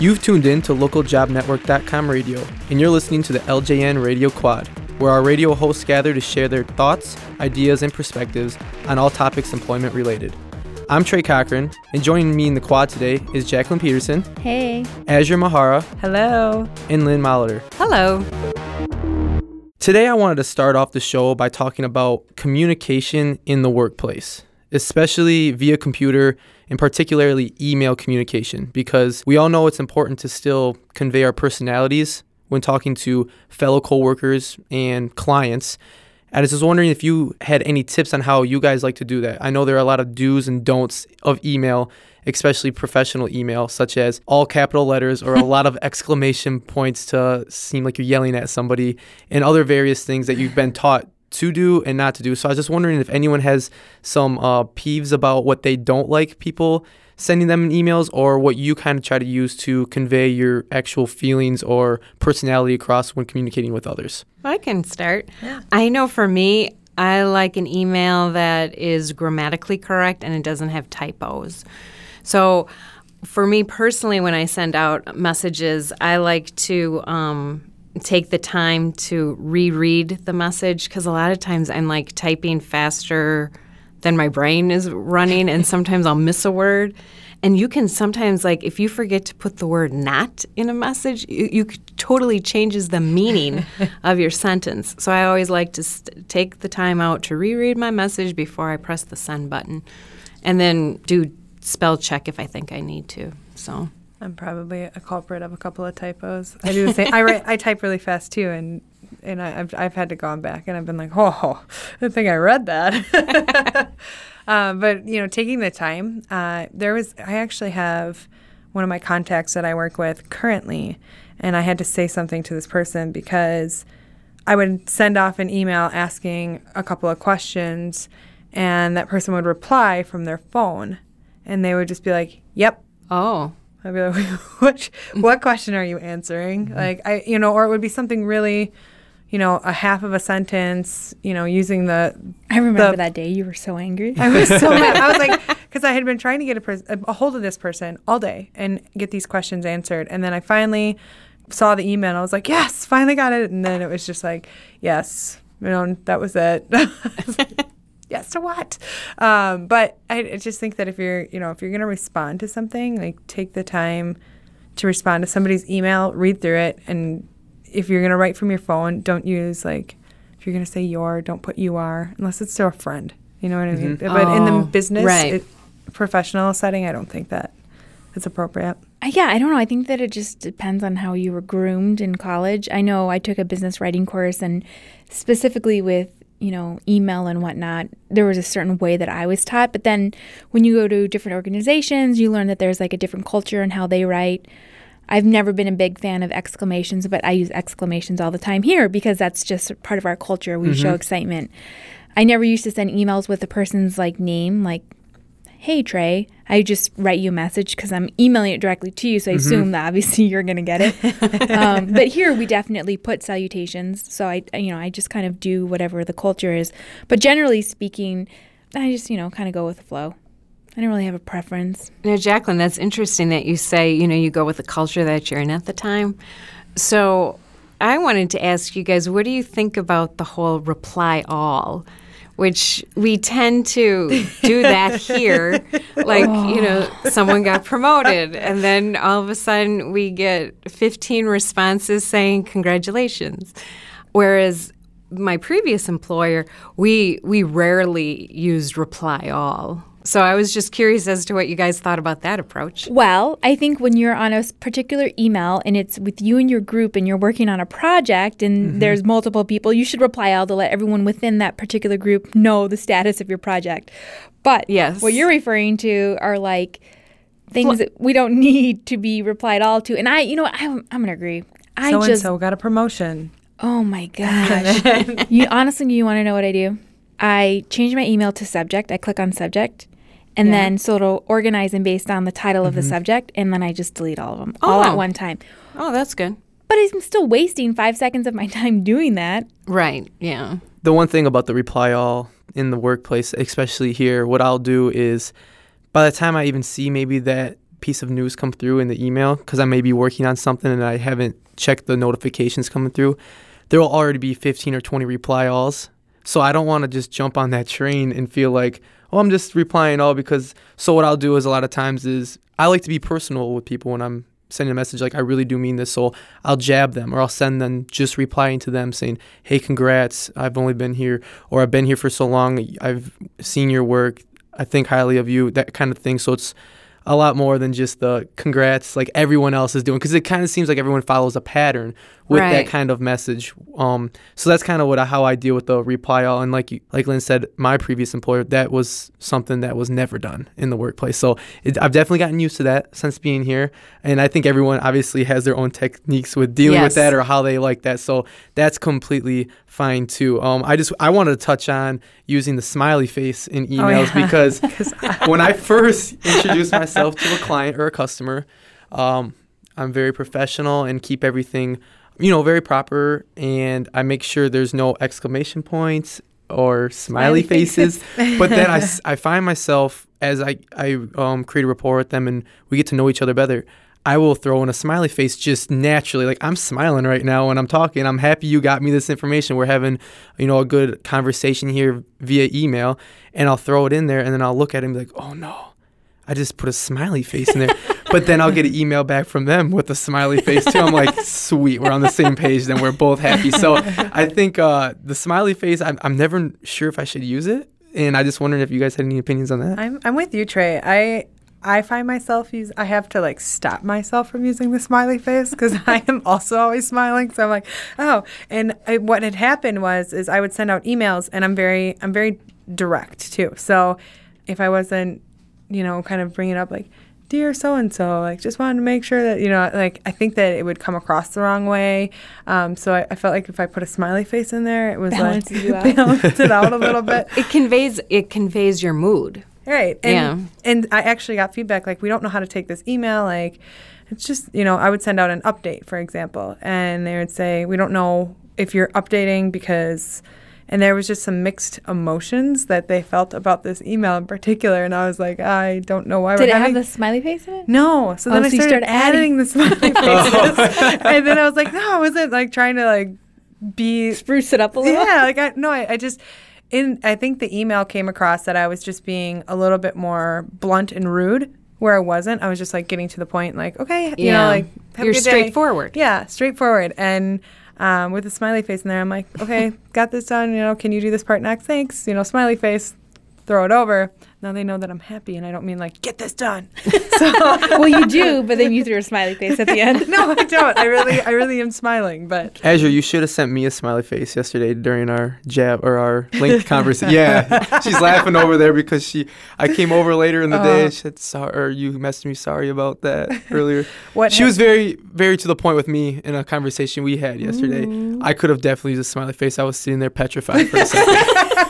You've tuned in to localjobnetwork.com radio, and you're listening to the LJN Radio Quad, where our radio hosts gather to share their thoughts, ideas, and perspectives on all topics employment related. I'm Trey Cochran, and joining me in the quad today is Jacqueline Peterson, Hey. Azure Mahara, Hello. and Lynn Molitor. Hello. Today, I wanted to start off the show by talking about communication in the workplace, especially via computer and particularly email communication, because we all know it's important to still convey our personalities when talking to fellow coworkers and clients. And I was just wondering if you had any tips on how you guys like to do that. I know there are a lot of do's and don'ts of email, especially professional email, such as all capital letters or a lot of exclamation points to seem like you're yelling at somebody, and other various things that you've been taught to do and not to do. So I was just wondering if anyone has some uh, peeves about what they don't like people sending them in emails or what you kind of try to use to convey your actual feelings or personality across when communicating with others. I can start. I know for me, I like an email that is grammatically correct and it doesn't have typos. So, for me personally, when I send out messages, I like to um, take the time to reread the message because a lot of times I'm like typing faster than my brain is running, and sometimes I'll miss a word. And you can sometimes, like, if you forget to put the word not in a message, you, you totally changes the meaning of your sentence. So I always like to st- take the time out to reread my message before I press the send button, and then do spell check if I think I need to. So I'm probably a culprit of a couple of typos. I do the same. I write, I type really fast too, and and I, I've I've had to go back and I've been like, oh, I think I read that. uh, but you know, taking the time. Uh, there was I actually have one of my contacts that I work with currently, and I had to say something to this person because I would send off an email asking a couple of questions, and that person would reply from their phone, and they would just be like, "Yep." oh. I'd be like, what, what question are you answering? Mm-hmm. Like, I, you know, or it would be something really, you know, a half of a sentence, you know, using the, I remember The- that day. You were so angry. I was so mad. I was like, because I had been trying to get a, a hold of this person all day and get these questions answered. And then I finally saw the email and I was like, yes, finally got it. And then it was just like, yes, you know, that was it. yes to what? Um, but I, I just think that if you're, you know, if you're going to respond to something, like take the time to respond to somebody's email, read through it. And if you're going to write from your phone, don't use like, if you're going to say your, don't put you are, unless it's to a friend. You know what I mean? But in the Oh, business, right. it, professional setting, I don't think that it's appropriate. Uh, yeah, I don't know. I think that it just depends on how you were groomed in college. I know I took a business writing course, and specifically with you know email and whatnot, there was a certain way that I was taught. But then when you go to different organizations, you learn that there's like a different culture and how they write. I've never been a big fan of exclamations, but I use exclamations all the time here because that's just part of our culture. We show mm-hmm. excitement. I never used to send emails with the person's like name, like hey Trey, I just write you a message because I'm emailing it directly to you, so I assume that obviously you're gonna get it. um, but here we definitely put salutations, so I you know I just kind of do whatever the culture is. But generally speaking, I just you know kind of go with the flow. I don't really have a preference. Now, Jacqueline, that's interesting that you say, you know, you go with the culture that you're in at the time. So I wanted to ask you guys, what do you think about the whole reply all? Which we tend to do that here. Like, you know, oh. someone got promoted, and then all of a sudden we get 15 responses saying, Congratulations. Whereas my previous employer, we we rarely used reply all. So I was just curious as to what you guys thought about that approach. Well, I think when you're on a particular email and it's with you and your group and you're working on a project and mm-hmm. there's multiple people, you should reply all to let everyone within that particular group know the status of your project. But Yes. what you're referring to are like things that we don't need to be replied all to. And I, you know, I'm, I'm gonna agree. I So and just, so got a promotion. oh my gosh. you honestly, you want to know what I do? I change my email to subject. I click on subject. And then so it'll organize them based on the title of the mm-hmm. subject, and then I just delete all of them all at Oh. one time. Oh, that's good. But I'm still wasting five seconds of my time doing that. Right. Yeah. The one thing about the reply all in the workplace, especially here, what I'll do is by the time I even see maybe that piece of news come through in the email because I may be working on something and I haven't checked the notifications coming through, there will already be 15 or 20 reply alls. So I don't want to just jump on that train and feel like, oh, I'm just replying all because. So what I'll do is a lot of times is I like to be personal with people when I'm sending a message like I really do mean this. So I'll jab them or I'll send them just replying to them saying, hey, congrats. I've only been here or I've been here for so long. I've seen your work. I think highly of you, that kind of thing. So it's a lot more than just the congrats like everyone else is doing because it kind of seems like everyone follows a pattern with Right. that kind of message. Um, so that's kind of what how I deal with the reply all. And like you, like Lynn said, my previous employer that was something that was never done in the workplace. So it, I've definitely gotten used to that since being here. And I think everyone obviously has their own techniques with dealing with that or how they like that. So that's completely fine too. Um, I just I wanted to touch on using the smiley face in emails yeah. because when I first introduced myself to a client or a customer, um, I'm very professional and keep everything, you know, very proper. And I make sure there's no exclamation points or smiley, Smiley faces. but then I, I find myself as I, I um, create a rapport with them and we get to know each other better. I will throw in a smiley face just naturally. Like I'm smiling right now when I'm talking. I'm happy you got me this information. We're having, you know, a good conversation here via email, and I'll throw it in there, and then I'll look at him like, oh no, I just put a smiley face in there. but then I'll get an email back from them with a smiley face too. I'm like, sweet, we're on the same page. Then we're both happy. So I think uh, the smiley face. I'm, I'm never sure if I should use it, and I just wondered if you guys had any opinions on that. I'm I'm with you, Trey. I I find myself use I have to like stop myself from using the smiley face because I am also always smiling. So I'm like, oh. And I, what had happened was is I would send out emails, and I'm very I'm very direct too. So if I wasn't, you know, kind of bring it up like. Dear so and so, like just wanted to make sure that you know, like I think that it would come across the wrong way. Um, so I, I felt like if I put a smiley face in there, it was Balances like balanced it out a little bit. It conveys it conveys your mood. Right. And Yeah. and I actually got feedback like we don't know how to take this email like it's just, you know, I would send out an update, for example, and they would say, "We don't know if you're updating because and there was just some mixed emotions that they felt about this email in particular and I was like, I don't know why Did it have the smiley face in it? no. So then Oh, I so you started, started adding adding- the smiley faces. and then I was like, no, I wasn't like trying to like be Spruce it up a little. yeah, like I no, I, I just in I think the email came across that I was just being a little bit more blunt and rude where I wasn't. I was just like getting to the point, like, okay, you know, like have You're good day. straightforward. Yeah, straightforward. And um, with a smiley face in there, I'm like, okay, got this done. You know, can you do this part next? Thanks. You know, smiley face. Throw it over. Now they know that I'm happy, and I don't mean like get this done. so well, you do, but then you threw a smiley face at the end. no, I don't. I really, I really am smiling, but Azure, you should have sent me a smiley face yesterday during our jab or our Lync conversation. Yeah, she's laughing over there because she. I came over later in the day. Oh. and She said, "Sorry," or you messaged me. Sorry about that earlier. what she hap- was very, very to the point with me in a conversation we had yesterday. Mm. I could have definitely used a smiley face. I was sitting there petrified for a second.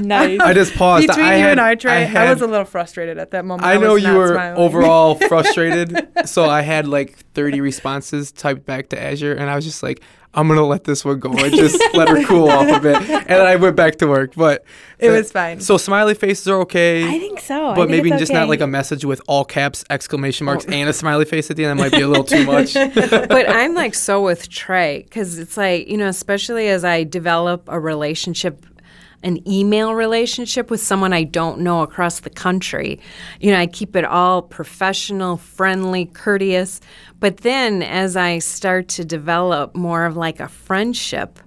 Nice. I just paused. between I you had, and I, Trey, I, had- was a little frustrated at that moment. I know was you were smiling. overall frustrated, so I had like 30 responses typed back to Azure, and I was just like, I'm gonna let this one go and just let her cool off a bit, and then I went back to work. But It uh, was fine. So smiley faces are okay. I think so. I but think maybe it's just not like a message with all caps, exclamation marks, Oh. and a smiley face at the end. That might be a little too much. but I'm like so with Trey because it's like you know, especially as I develop a relationship, an email relationship with someone I don't know across the country. You know, I keep it all professional, friendly, courteous. But then as I start to develop more of like a friendship,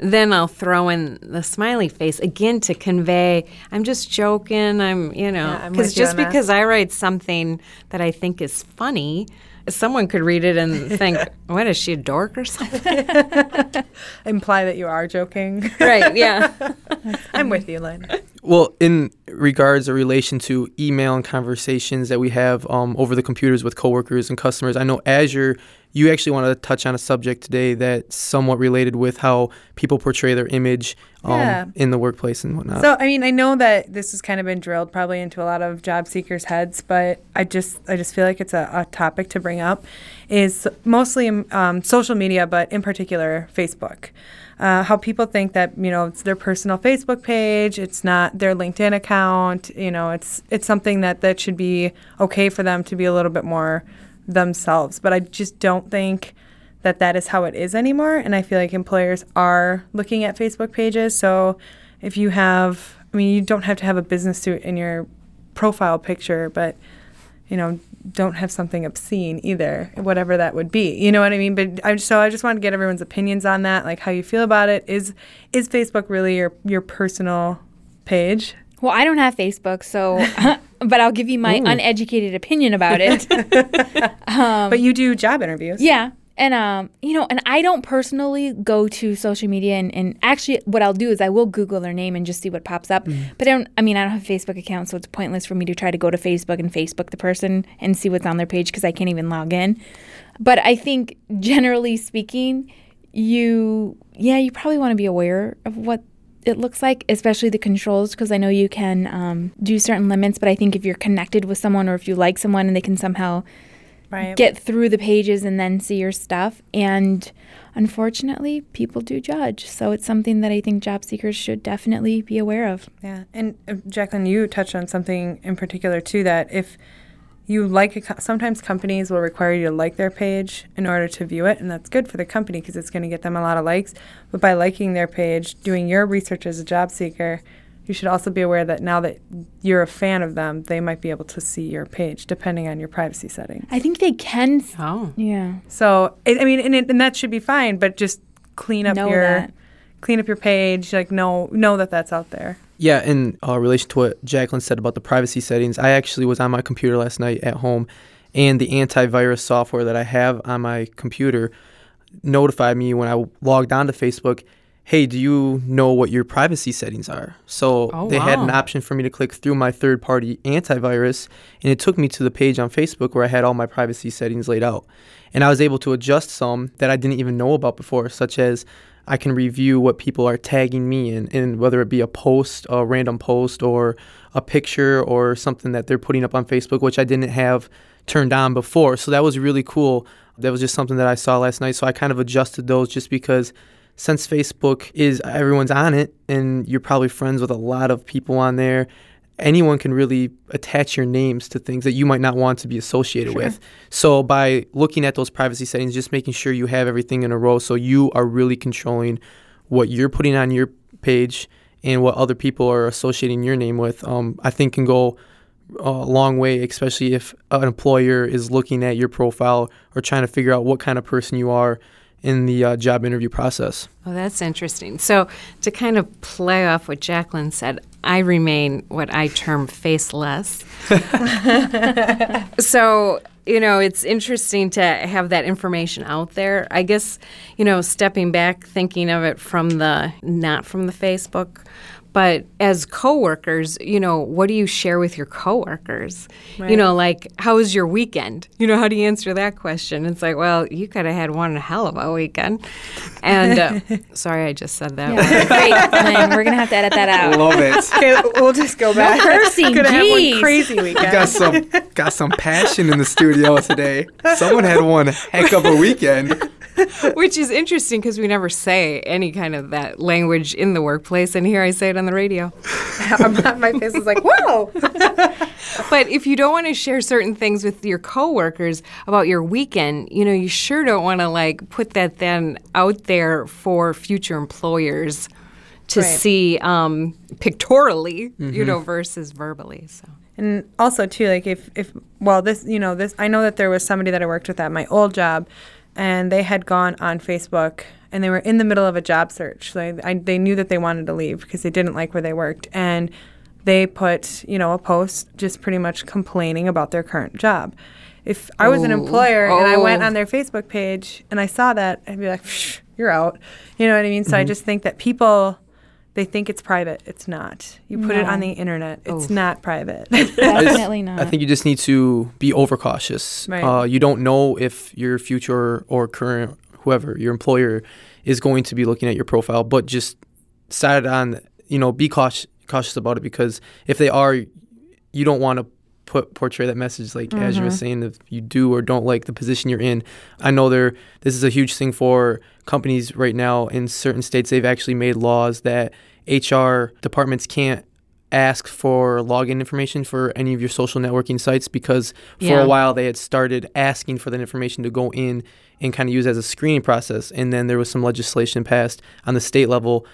then I'll throw in the smiley face again to convey I'm just joking. I'm, you know, because with you just because I write something that I think is funny, someone could read it and think, "What is she a dork or something?" Imply that you are joking. right? Yeah. I'm with you, Lynn. Well, in regards or relation to email and conversations that we have um, over the computers with coworkers and customers, I know Azure, you actually wanted to touch on a subject today that's somewhat related with how people portray their image um, Yeah. in the workplace and whatnot. So I mean, I know that this has kind of been drilled probably into a lot of job seekers' heads, but I just I just feel like it's a, a topic to bring up. Is mostly um, social media, but in particular Facebook. uh, how people think that you know it's their personal Facebook page, it's not their LinkedIn account. You know, it's it's something that that should be okay for them to be a little bit more themselves. But I just don't think that that is how it is anymore. And I feel like employers are looking at Facebook pages. So if you have, I mean, you don't have to have a business suit in your profile picture, but you know, don't have something obscene either, whatever that would be. You know what I mean? But I so I just want to get everyone's opinions on that, like how you feel about it. Is is Facebook really your your personal page? Well, I don't have Facebook, so but I'll give you my uneducated opinion about it. but you do job interviews. yeah. And um, you know, and I don't personally go to social media and, and actually what I'll do is I will Google their name and just see what pops up. But I don't I mean I don't have a Facebook account, so it's pointless for me to try to go to Facebook and Facebook the person and see what's on their page because I can't even log in. But I think generally speaking, you yeah, you probably want to be aware of what it looks like, especially the controls, because I know you can um, do certain limits. But I think if you're connected with someone or if you like someone and they can somehow Right. get through the pages and then see your stuff. And unfortunately, people do judge. So it's something that I think job seekers should definitely be aware of. Yeah, and uh, Jacqueline, you touched on something in particular too. That if you like, a co- sometimes companies will require you to like their page in order to view it, and that's good for the company because it's going to get them a lot of likes. But by liking their page, doing your research as a job seeker, you should also be aware that now that you're a fan of them, they might be able to see your page depending on your privacy settings. I think they can. s- Oh. Yeah. So, it, I mean, and, it, and that should be fine, but just clean up Know your that. clean up your page. Like, know know that that's out there. Yeah, in uh, relation to what Jacqueline said about the privacy settings, I actually was on my computer last night at home, and the antivirus software that I have on my computer notified me when I logged on to Facebook. Hey, do you know what your privacy settings are? So Oh, they had an option for me to click through my third party antivirus, and it took me to the page on Facebook where I had all my privacy settings laid out. And I was able to adjust some that I didn't even know about before, such as I can review what people are tagging me in, and whether it be a post, a random post, or a picture, or something that they're putting up on Facebook, which I didn't have turned on before. So that was really cool. That was just something that I saw last night. So I kind of adjusted those just because since Facebook is everyone's on it, and you're probably friends with a lot of people on there. Anyone can really attach your names to things that you might not want to be associated with. So by looking at those privacy settings, just making sure you have everything in a row so you are really controlling what you're putting on your page and what other people are associating your name with, um, I think can go a long way, especially if an employer is looking at your profile or trying to figure out what kind of person you are in the uh, job interview process. Oh, that's interesting. So, to kind of play off what Jacqueline said, I remain what I term faceless. so, you know, it's interesting to have that information out there. I guess, you know, stepping back, thinking of it from the not from the Facebook, but as coworkers, you know, what do you share with your coworkers? You know, like, how was your weekend? You know, how do you answer that question? It's like, well, you could have had one hell of a weekend. And uh, sorry, I just said that. Yeah, great. Lynn, we're going to have to edit that out. Love it. Okay, we'll just go back. No cursing, Gonna have one crazy weekend. We got some got some passion in the studio today. Someone had one heck of a weekend. Which is interesting because we never say any kind of that language in the workplace, and here I say it on the radio. My face is like, whoa. But if you don't want to share certain things with your coworkers about your weekend, you know, you sure don't want to like put that then out there for future employers to Right. see um, pictorially, you know, versus verbally. So. And also too, like if if well, this you know this I know that there was somebody that I worked with at my old job, and they had gone on Facebook and they were in the middle of a job search. So I, they knew that they wanted to leave because they didn't like where they worked, and they put you know a post just pretty much complaining about their current job. If I was an Oh. employer and I went Oh. on their Facebook page and I saw that, I'd be like, "Psh, "You're out." You know what I mean? So I mm-hmm. just think that people. They think it's private. It's not. You put it on the internet. It's Oh. not private. Definitely not. I think you just need to be overcautious. Right. Uh, you don't know if your future or current whoever your employer is going to be looking at your profile, but just decide on you know be cautious cautious about it because if they are, you don't want to put portray that message like as you were saying if you do or don't like the position you're in i know there this is a huge thing for companies right now in certain states they've actually made laws that hr departments can't ask for login information for any of your social networking sites because for Yeah. a while they had started asking for that information to go in and kind of use as a screening process and then there was some legislation passed on the state level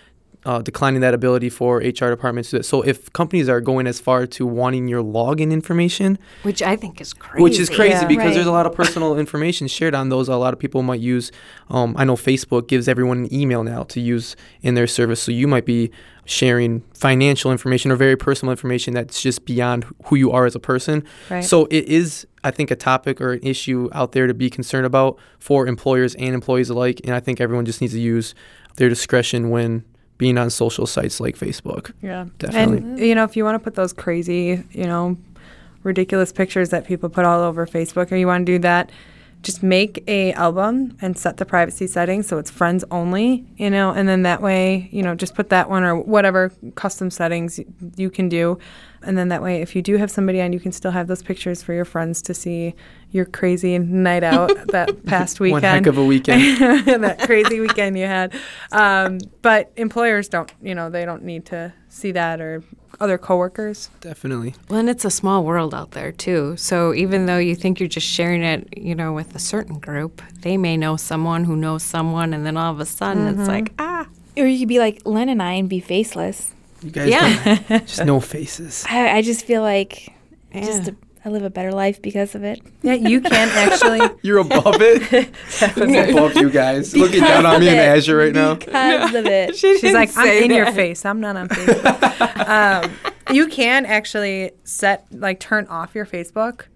uh, declining that ability for HR departments to do it. So if companies are going as far to wanting your login information, Which I think is crazy. which is crazy Yeah. because Right. there's a lot of personal information shared on those. A lot of people might use. Um, I know Facebook gives everyone an email now to use in their service, so you might be sharing financial information or very personal information that's just beyond who you are as a person. Right. So it is, I think, a topic or an issue out there to be concerned about for employers and employees alike. And I think everyone just needs to use their discretion when being on social sites like Facebook. Yeah, Definitely. And you know, if you want to put those crazy, you know, ridiculous pictures that people put all over Facebook, or you want to do that, just make a album and set the privacy settings so it's friends only. You know, and then that way, you know, just put that one or whatever custom settings you can do, and then that way, if you do have somebody on, you can still have those pictures for your friends to see your crazy night out that past weekend. One heck of a weekend. that crazy weekend you had. Um, but employers don't, you know, they don't need to see that or other coworkers. Definitely. Well, and it's a small world out there too. So even though you think you're just sharing it, you know, with a certain group, they may know someone who knows someone, and then all of a sudden it's like, ah, Or you could be like Lynn and I and be faceless. You guys Yeah. just no faces. I, I just feel like just Yeah. a, I live a better life because of it. Yeah, you can actually. You're above it. I'm above you guys. Looking down on me in Because of it. Azure right now. Because of it. she She's like, I'm say in your face. I'm not on Facebook. um, you can actually set, like, turn off your Facebook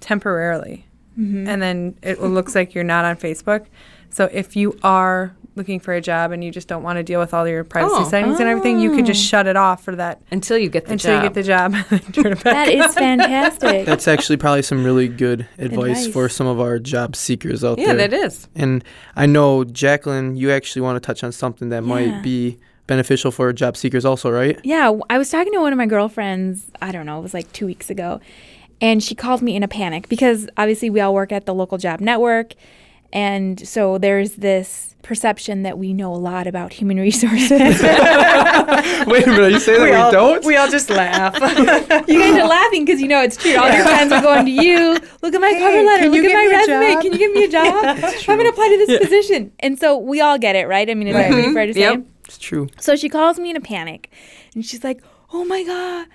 temporarily. And then it looks like you're not on Facebook. So if you are looking for a job and you just don't want to deal with all your privacy Oh. settings and everything, you could just oh. shut it off for that until you get the until job. Until you get the job. and turn it back That is fantastic. That's actually probably some really good advice, Advice. for some of our job seekers out yeah, there. Yeah, that is. And I know, Jacqueline, you actually want to touch on something that Yeah. might be beneficial for job seekers also, right? Yeah, I was talking to one of my girlfriends, I don't know, it was like two weeks ago, and she called me in a panic because obviously we all work at the local job network. And so there's this perception that we know a lot about human resources. Wait a minute, you say that we, all, don't? We all just laugh. you guys are laughing because you know it's true. All your friends are going to you. Look at my cover letter. Look at my give me a resume. job?" Can you give me a job? I'm going to apply to this position. And so we all get it, right? I mean, is that Right. pretty fair to say? Yep. it's true. So she calls me in a panic and she's like, Oh my God,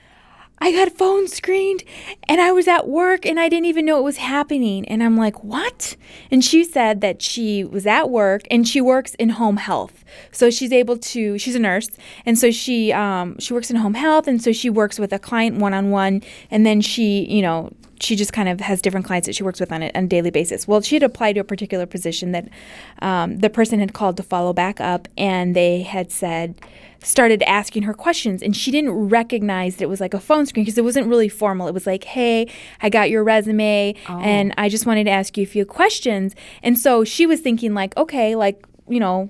I got phone screened and I was at work and I didn't even know it was happening. And I'm like, What? And she said that she was at work and she works in home health. So she's able to, she's a nurse. And so she, um, she works in home health. And so she works with a client one on one. And then she, you know, she just kind of has different clients that she works with on a, on a daily basis. Well, she had applied to a particular position that um, the person had called to follow back up, and they had said, started asking her questions, and she didn't recognize that it was like a phone screen because it wasn't really formal. It was like, hey, I got your resume, and I just wanted to ask you a few questions. And so she was thinking, like, okay, like, you know,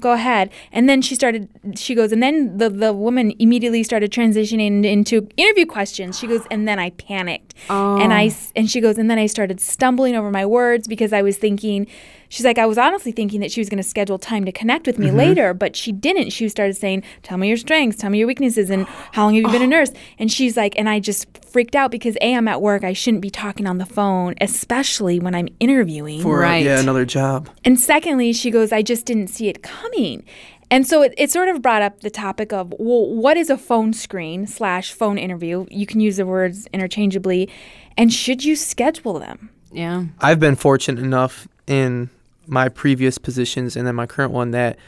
go ahead. And then she started she goes and then the, the woman immediately started transitioning into interview questions. She goes and then i panicked. And i oh. s- and she goes and then i started stumbling over my words because i was thinking she's like i was honestly thinking that she was going to schedule time to connect with me later but she didn't she started saying tell me your strengths tell me your weaknesses and how long have you been a nurse and she's like and i just freaked out because a i'm at work i shouldn't be talking on the phone especially when i'm interviewing For uh, Right. yeah, another job. and secondly, she goes, I just didn't see it coming. And so it, it sort of brought up the topic of, well, what is a phone screen slash phone interview? You can use the words interchangeably. And should you schedule them? Yeah. I've been fortunate enough in my previous positions and then my current one that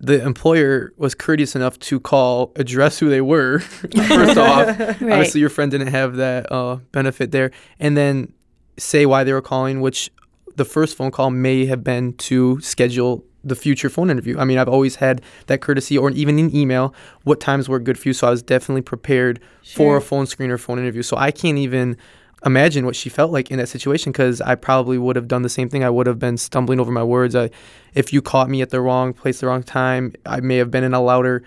the employer was courteous enough to call, address who they were. First off, obviously your friend didn't have that uh, benefit there, and then say why they were calling. Which the first phone call may have been to schedule the future phone interview. I mean, I've always had that courtesy, or even an email, what times were good for you. So I was definitely prepared for a phone screen or phone interview. So I can't even imagine what she felt like in that situation because I probably would have done the same thing. I would have been stumbling over my words. I, if you caught me at the wrong place, the wrong time, I may have been in a louder,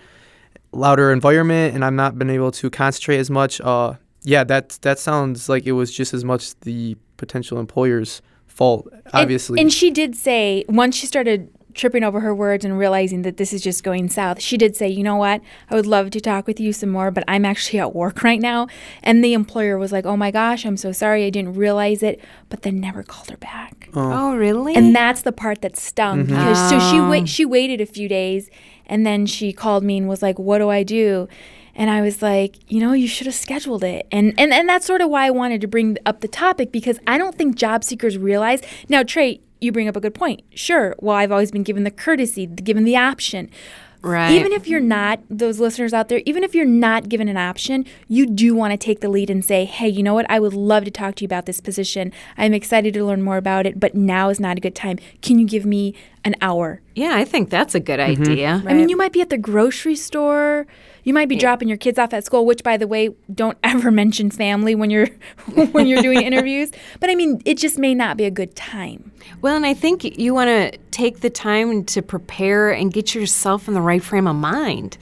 louder environment, and I've not been able to concentrate as much. Uh, yeah, that that sounds like it was just as much the potential employer's fault. Obviously, And, and she did say once she started tripping over her words and realizing that this is just going south, she did say, "You know what? I would love to talk with you some more, but I'm actually at work right now." And the employer was like, "Oh my gosh, I'm so sorry. I didn't realize it," but then never called her back. Oh, really? And that's the part that stung Mm-hmm. because so she Oh. wait she waited a few days and then she called me and was like, "What do I do?" And I was like, "You know, you should have scheduled it." And and and that's sort of why I wanted to bring up the topic because I don't think job seekers realize. Now, Trey, you bring up a good point. Sure. Well, I've always been given the courtesy, given the option. Right. Even if you're not, those listeners out there, even if you're not given an option, you do want to take the lead and say, hey, you know what? I would love to talk to you about this position. I'm excited to learn more about it, but now is not a good time. Can you give me an hour? yeah, I think that's a good Mm-hmm. idea. I mean, you might be at the grocery store. You might be dropping your kids off at school, which by the way, don't ever mention family when you're when you're doing interviews. But I mean, it just may not be a good time. Well, and I think you want to take the time to prepare and get yourself in the right frame of mind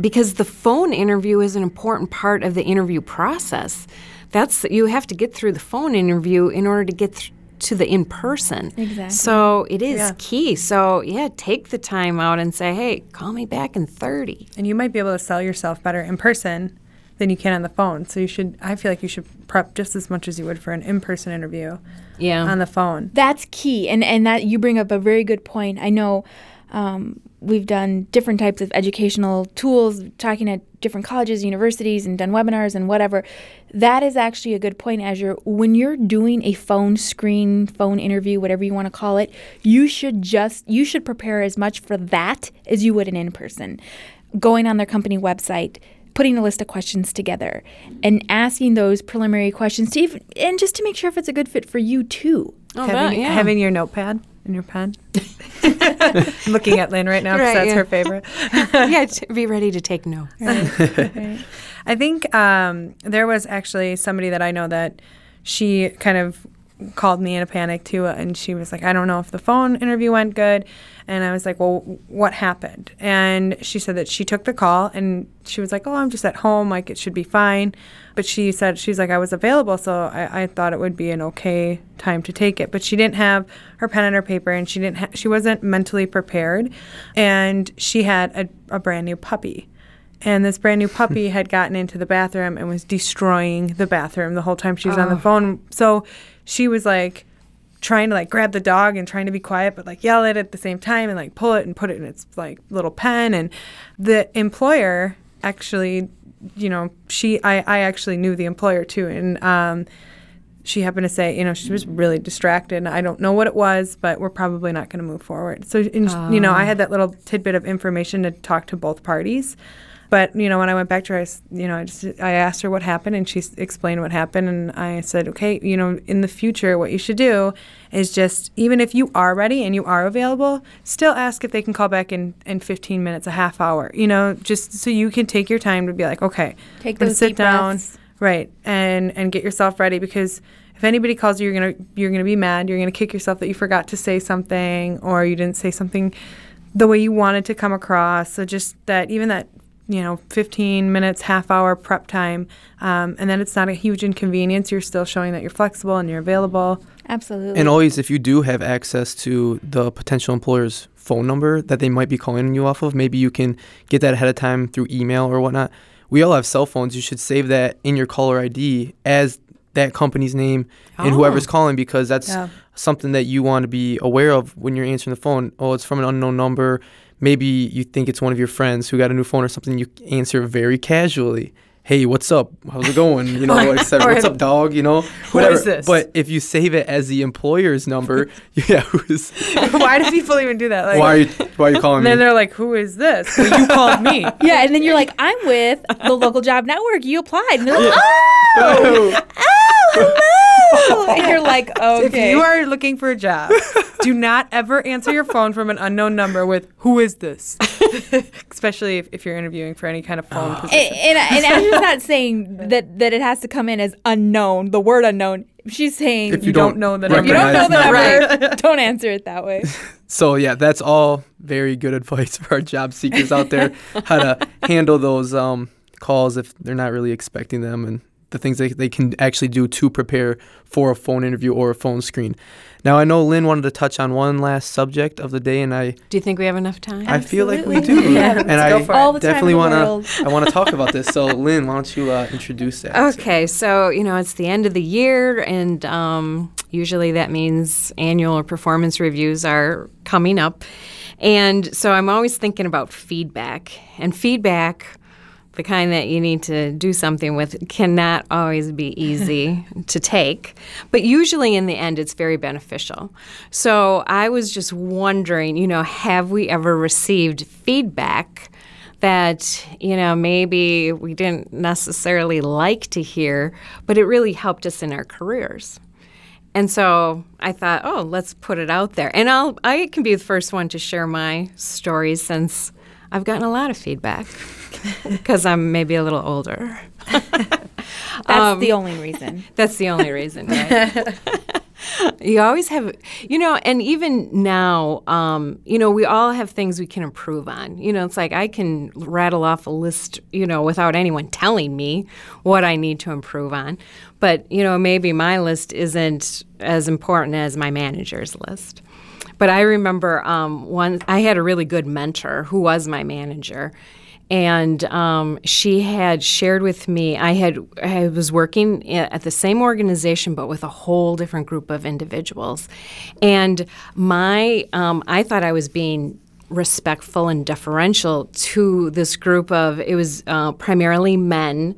because the phone interview is an important part of the interview process. That's you have to get through the phone interview in order to get th- to the in person. Exactly. So it is Yeah. key. So yeah, take the time out and say, "Hey, call me back in 30." And you might be able to sell yourself better in person than you can on the phone. So you should, I feel like you should prep just as much as you would for an in person interview Yeah. on the phone. That's key, and and that you bring up a very good point. I know um, we've done different types of educational tools, talking at different colleges, universities, and done webinars and whatever. That is actually a good point, Azure. When you're doing a phone screen, phone interview, whatever you want to call it, you should just you should prepare as much for that as you would an in person. Going on their company website. Putting a list of questions together and asking those preliminary questions to even, and just to make sure if it's a good fit for you too. Oh, having, that- yeah. having your notepad and your pen. Looking at Lynn right now because Right, that's yeah. her favorite. yeah, be ready to take notes. I think um, there was actually somebody that I know that she kind of called me in a panic too, uh, and she was like, "I don't know if the phone interview went good," and I was like, "Well, what happened?" And she said that she took the call and she was like, "Oh, I'm just at home, like it should be fine," but she said she's like, "I was available, so I, I thought it would be an okay time to take it," but she didn't have her pen and her paper, and she didn't ha- she wasn't mentally prepared, and she had a, a brand new puppy. And this brand new puppy hmm. had gotten into the bathroom and was destroying the bathroom the whole time she was on the oh. phone. So she was like trying to like grab the dog and trying to be quiet, but like yell at it at the same time and like pull it and put it in its like little pen. And the employer actually, you know, she I, I actually knew the employer too, and um, she happened to say, you know, she was really distracted. And I don't know what it was, but we're probably not going to move forward. So, and, you know, I had that little tidbit of information to talk to both parties. But you know, when I went back to her, I, you know, I just I asked her what happened, and she explained what happened, and I said, okay, you know, in the future, what you should do is just even if you are ready and you are available, still ask if they can call back in in 15 minutes, a half hour, you know, just so you can take your time to be like, okay, Take those sit deep down, breaths. right, and and get yourself ready because if anybody calls you, you're gonna you're gonna be mad, you're gonna kick yourself that you forgot to say something or you didn't say something the way you wanted to come across. So just that even that you know 15 minutes half hour prep time um, and then it's not a huge inconvenience you're still showing that you're flexible and you're available Absolutely. And always, if you do have access to the potential employer's phone number that they might be calling you off of, maybe you can get that ahead of time through email or whatnot. We all have cell phones. You should save that in your caller ID as that company's name and whoever's Oh. calling because that's Yeah. something that you want to be aware of when you're answering the phone. Oh, it's from an unknown number. Maybe you think it's one of your friends who got a new phone or something. You answer very casually. Hey, what's up? How's it going? You know, like, said, what's up, dog? You know, whatever. is this? But if you save it as the employer's number, yeah, who's, why do people even do that like why are you why are you calling and me? then they're like who is this well, you called me yeah, and then you're like, I'm with the local job network. You applied. And they're like, oh, oh, oh. Hello. And you're like, okay. if you are looking for a job do not ever answer your phone from an unknown number with who is this especially if, if you're interviewing for any kind of phone position and, and, and Andrew's not saying that, that it has to come in as unknown, the word unknown. She's saying If you don't know the number. you don't know the recognize- number, don't answer it that way. So yeah, that's all very good advice for our job seekers out there. how to handle those um, calls if they're not really expecting them, and the things they, they can actually do to prepare for a phone interview or a phone screen. Now, I know Lynn wanted to touch on one last subject of the day, and I, Do you think we have enough time? I feel like we do. Yeah, and I go for it. All the time definitely want to. I want to talk about this. So, Lynn, why don't you uh, introduce that? Okay, so you know it's the end of the year, and um, usually that means annual performance reviews are coming up, and so I'm always thinking about feedback and feedback. The kind that you need to do something with cannot always be easy to take, but usually in the end, it's very beneficial. So I was just wondering, you know, have we ever received feedback that you know maybe we didn't necessarily like to hear but it really helped us in our careers and so i thought oh let's put it out there and i'll i can be the first one to share my stories since i've gotten a lot of feedback because i'm maybe a little older That's the only reason. that's the only reason, right? you always have, you know, and even now, um, you know, we all have things we can improve on. You know, it's like I can rattle off a list, you know, without anyone telling me what I need to improve on. But, you know, maybe my list isn't as important as my manager's list. But I remember um, one, I had a really good mentor who was my manager. And um, she had shared with me i had i was working at the same organization but with a whole different group of individuals. And my um, i thought i was being respectful and deferential to this group of it was uh, primarily men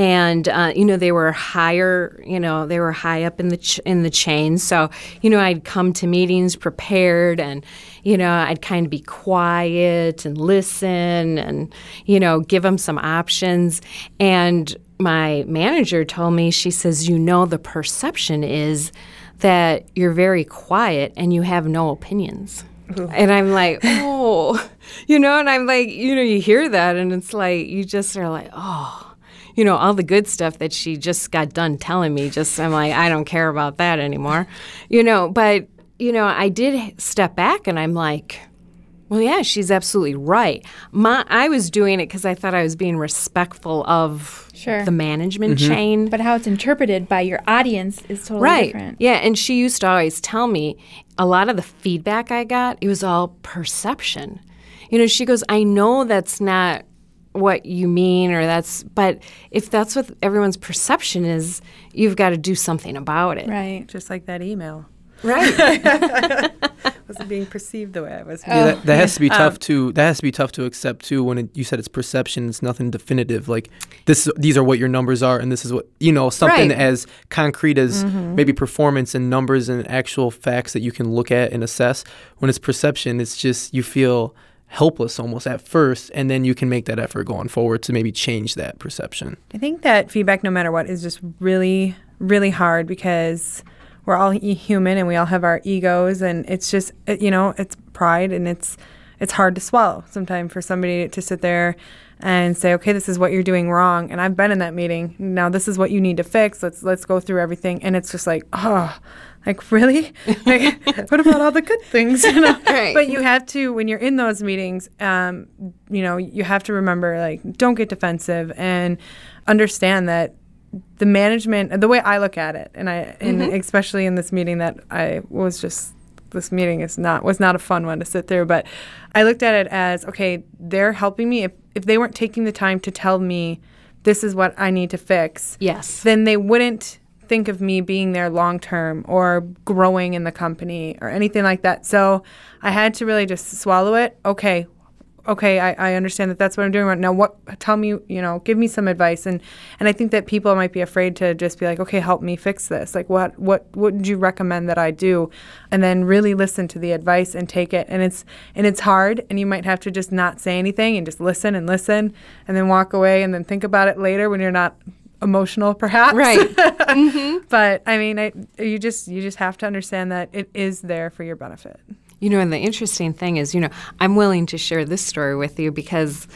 and uh, you know they were higher you know they were high up in the ch- in the chain. So you know I'd come to meetings prepared and you know I'd kind of be quiet and listen and you know give them some options. And my manager told me she says you know the perception is that you're very quiet and you have no opinions. And I'm like, oh, you know, and I'm like, you know, you hear that, and it's like, you just are like, oh, you know, all the good stuff that she just got done telling me, just, I'm like, I don't care about that anymore, you know, but, you know, I did step back and I'm like, well, yeah, she's absolutely right. My, I was doing it because I thought I was being respectful of Sure. the management mm-hmm. chain. But how it's interpreted by your audience is totally right. different. Yeah, and she used to always tell me a lot of the feedback I got, it was all perception. You know, she goes, I know that's not what you mean or that's but if that's what everyone's perception is, you've got to do something about it. Right. Just like that email. Right. Wasn't being perceived the way I was. Yeah, that, that has to be oh. tough um, to that has to be tough to accept too. When it, you said it's perception, it's nothing definitive. Like this, these are what your numbers are, and this is what you know. Something Right. as concrete as mm-hmm. maybe performance and numbers and actual facts that you can look at and assess. When it's perception, it's just you feel helpless almost at first, and then you can make that effort going forward to maybe change that perception. I think that feedback, no matter what, is just really, really hard because we're all human and we all have our egos, and it's just, you know, it's pride and it's it's hard to swallow sometimes for somebody to sit there and say, okay, this is what you're doing wrong, and I've been in that meeting. Now this is what you need to fix. Let's let's go through everything, and it's just like, oh. Like really? Like, what about all the good things? You know? Right. But you have to when you're in those meetings um, you know you have to remember like don't get defensive and understand that the management the way i look at it and i and especially in this meeting that i was just this meeting is not was not a fun one to sit through but i looked at it as okay they're helping me if, if they weren't taking the time to tell me this is what i need to fix yes. then they wouldn't think of me being there long term or growing in the company or anything like that. So I had to really just swallow it. Okay, okay, I, I understand that that's what I'm doing right now. What? Tell me, you know, give me some advice. And and I think that people might be afraid to just be like, okay, help me fix this. Like, what what what would you recommend that I do? And then really listen to the advice and take it. And it's and it's hard. And you might have to just not say anything and just listen and listen, and then walk away and then think about it later when you're not emotional perhaps. Right. Mm-hmm. but i mean I, you just you just have to understand that it is there for your benefit. You know, and the interesting thing is, you know, I'm willing to share this story with you because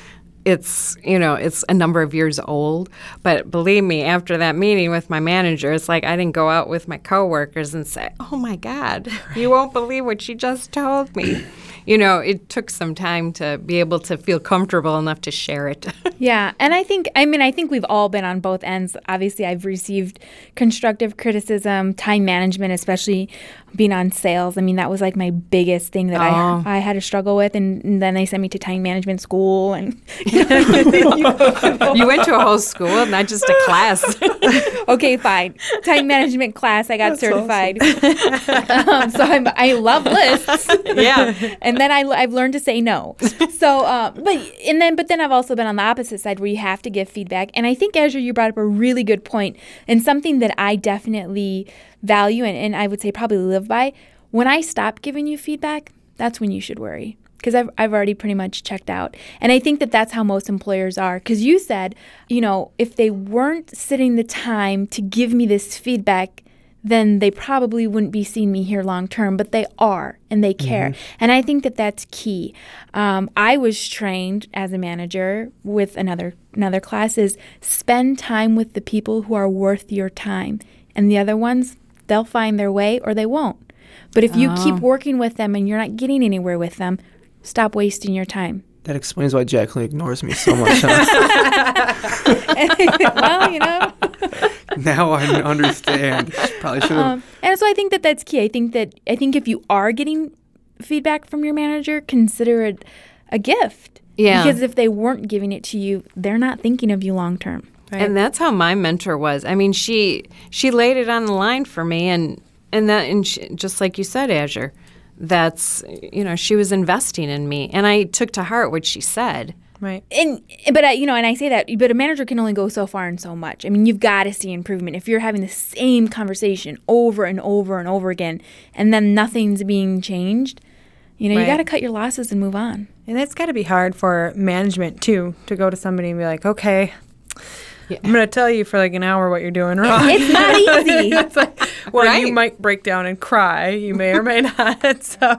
it's you know it's a number of years old but believe me after that meeting with my manager it's like i didn't go out with my coworkers and say oh my god you won't believe what she just told me you know it took some time to be able to feel comfortable enough to share it Yeah, and I think I mean I think we've all been on both ends. Obviously, I've received constructive criticism, time management, especially being on sales. I mean, that was like my biggest thing that Oh. I I had to struggle with, and, and then they sent me to time management school, and you went to a whole school not just a class okay, fine, time management class. I got certified, um, so I'm, I love lists. yeah and then I, I've learned to say no. So, uh, but and then but then I've also been on the opposite side where you have to give feedback. And I think Azure, you brought up a really good point and something that I definitely value and, and I would say probably live by. When I stop giving you feedback, that's when you should worry because I've, I've already pretty much checked out. And I think that that's how most employers are. Because you said, you know, if they weren't sitting the time to give me this feedback, then they probably wouldn't be seeing me here long term, but they are and they care. And I think that that's key. Um, I was trained as a manager with another another class is spend time with the people who are worth your time, and the other ones they'll find their way or they won't. But if you keep working with them and you're not getting anywhere with them, stop wasting your time. That explains why Jacqueline ignores me so much. huh? well, you know. now I understand. Probably should have. Um, and so I think that that's key. I think that I think if you are getting feedback from your manager, consider it a gift. Yeah. Because if they weren't giving it to you, they're not thinking of you long term. And that's how my mentor was. I mean, she she laid it on the line for me, and and that and she, just like you said, Azure, that's you know she was investing in me, and I took to heart what she said. Right. And but I, you know, and I say that, but a manager can only go so far and so much. I mean, you've got to see improvement. If you're having the same conversation over and over and over again, and then nothing's being changed, you know, you got to cut your losses and move on. And that's got to be hard for management too to go to somebody and be like, okay, I'm going to tell you for like an hour what you're doing wrong. It's not easy. it's like, well, you might break down and cry. You may or may not. So,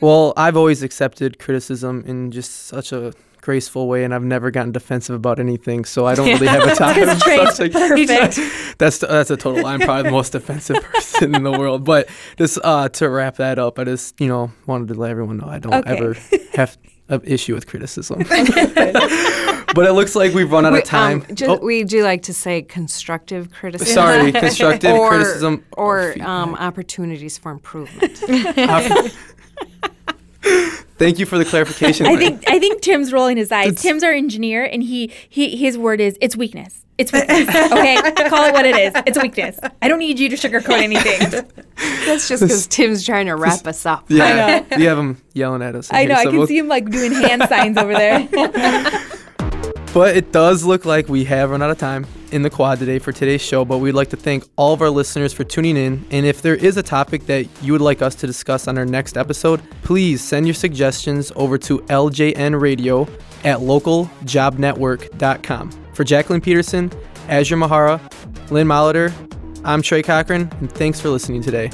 Well, I've always accepted criticism in just such a graceful way, and I've never gotten defensive about anything. So I don't really have a time. His trait's Such a- perfect. That's that's a total. I'm probably the most offensive person in the world. But just uh, to wrap that up, I just you know wanted to let everyone know I don't Okay. ever have an issue with criticism. but it looks like we've run out We, of time. um, just, Oh, We do like to say constructive criticism. sorry, constructive or, criticism or feedback. um, opportunities for improvement. Thank you for the clarification. I think I think Tim's rolling his eyes. Tim's our engineer, and he, he his word is it's weakness. It's weakness. Okay, call it what it is. It's weakness. I don't need you to sugarcoat anything. That's just because Tim's trying to wrap us up. yeah, you have them yelling at us. in I here, know. I can we'll- see him like doing hand signs over there. But it does look like we have run out of time in the quad today for today's show. But we'd like to thank all of our listeners for tuning in. And if there is a topic that you would like us to discuss on our next episode, please send your suggestions over to ljnradio at localjobnetwork.com. For Jacqueline Peterson, Azure Mahara, Lynn Molitor, I'm Trey Cochran, and thanks for listening today.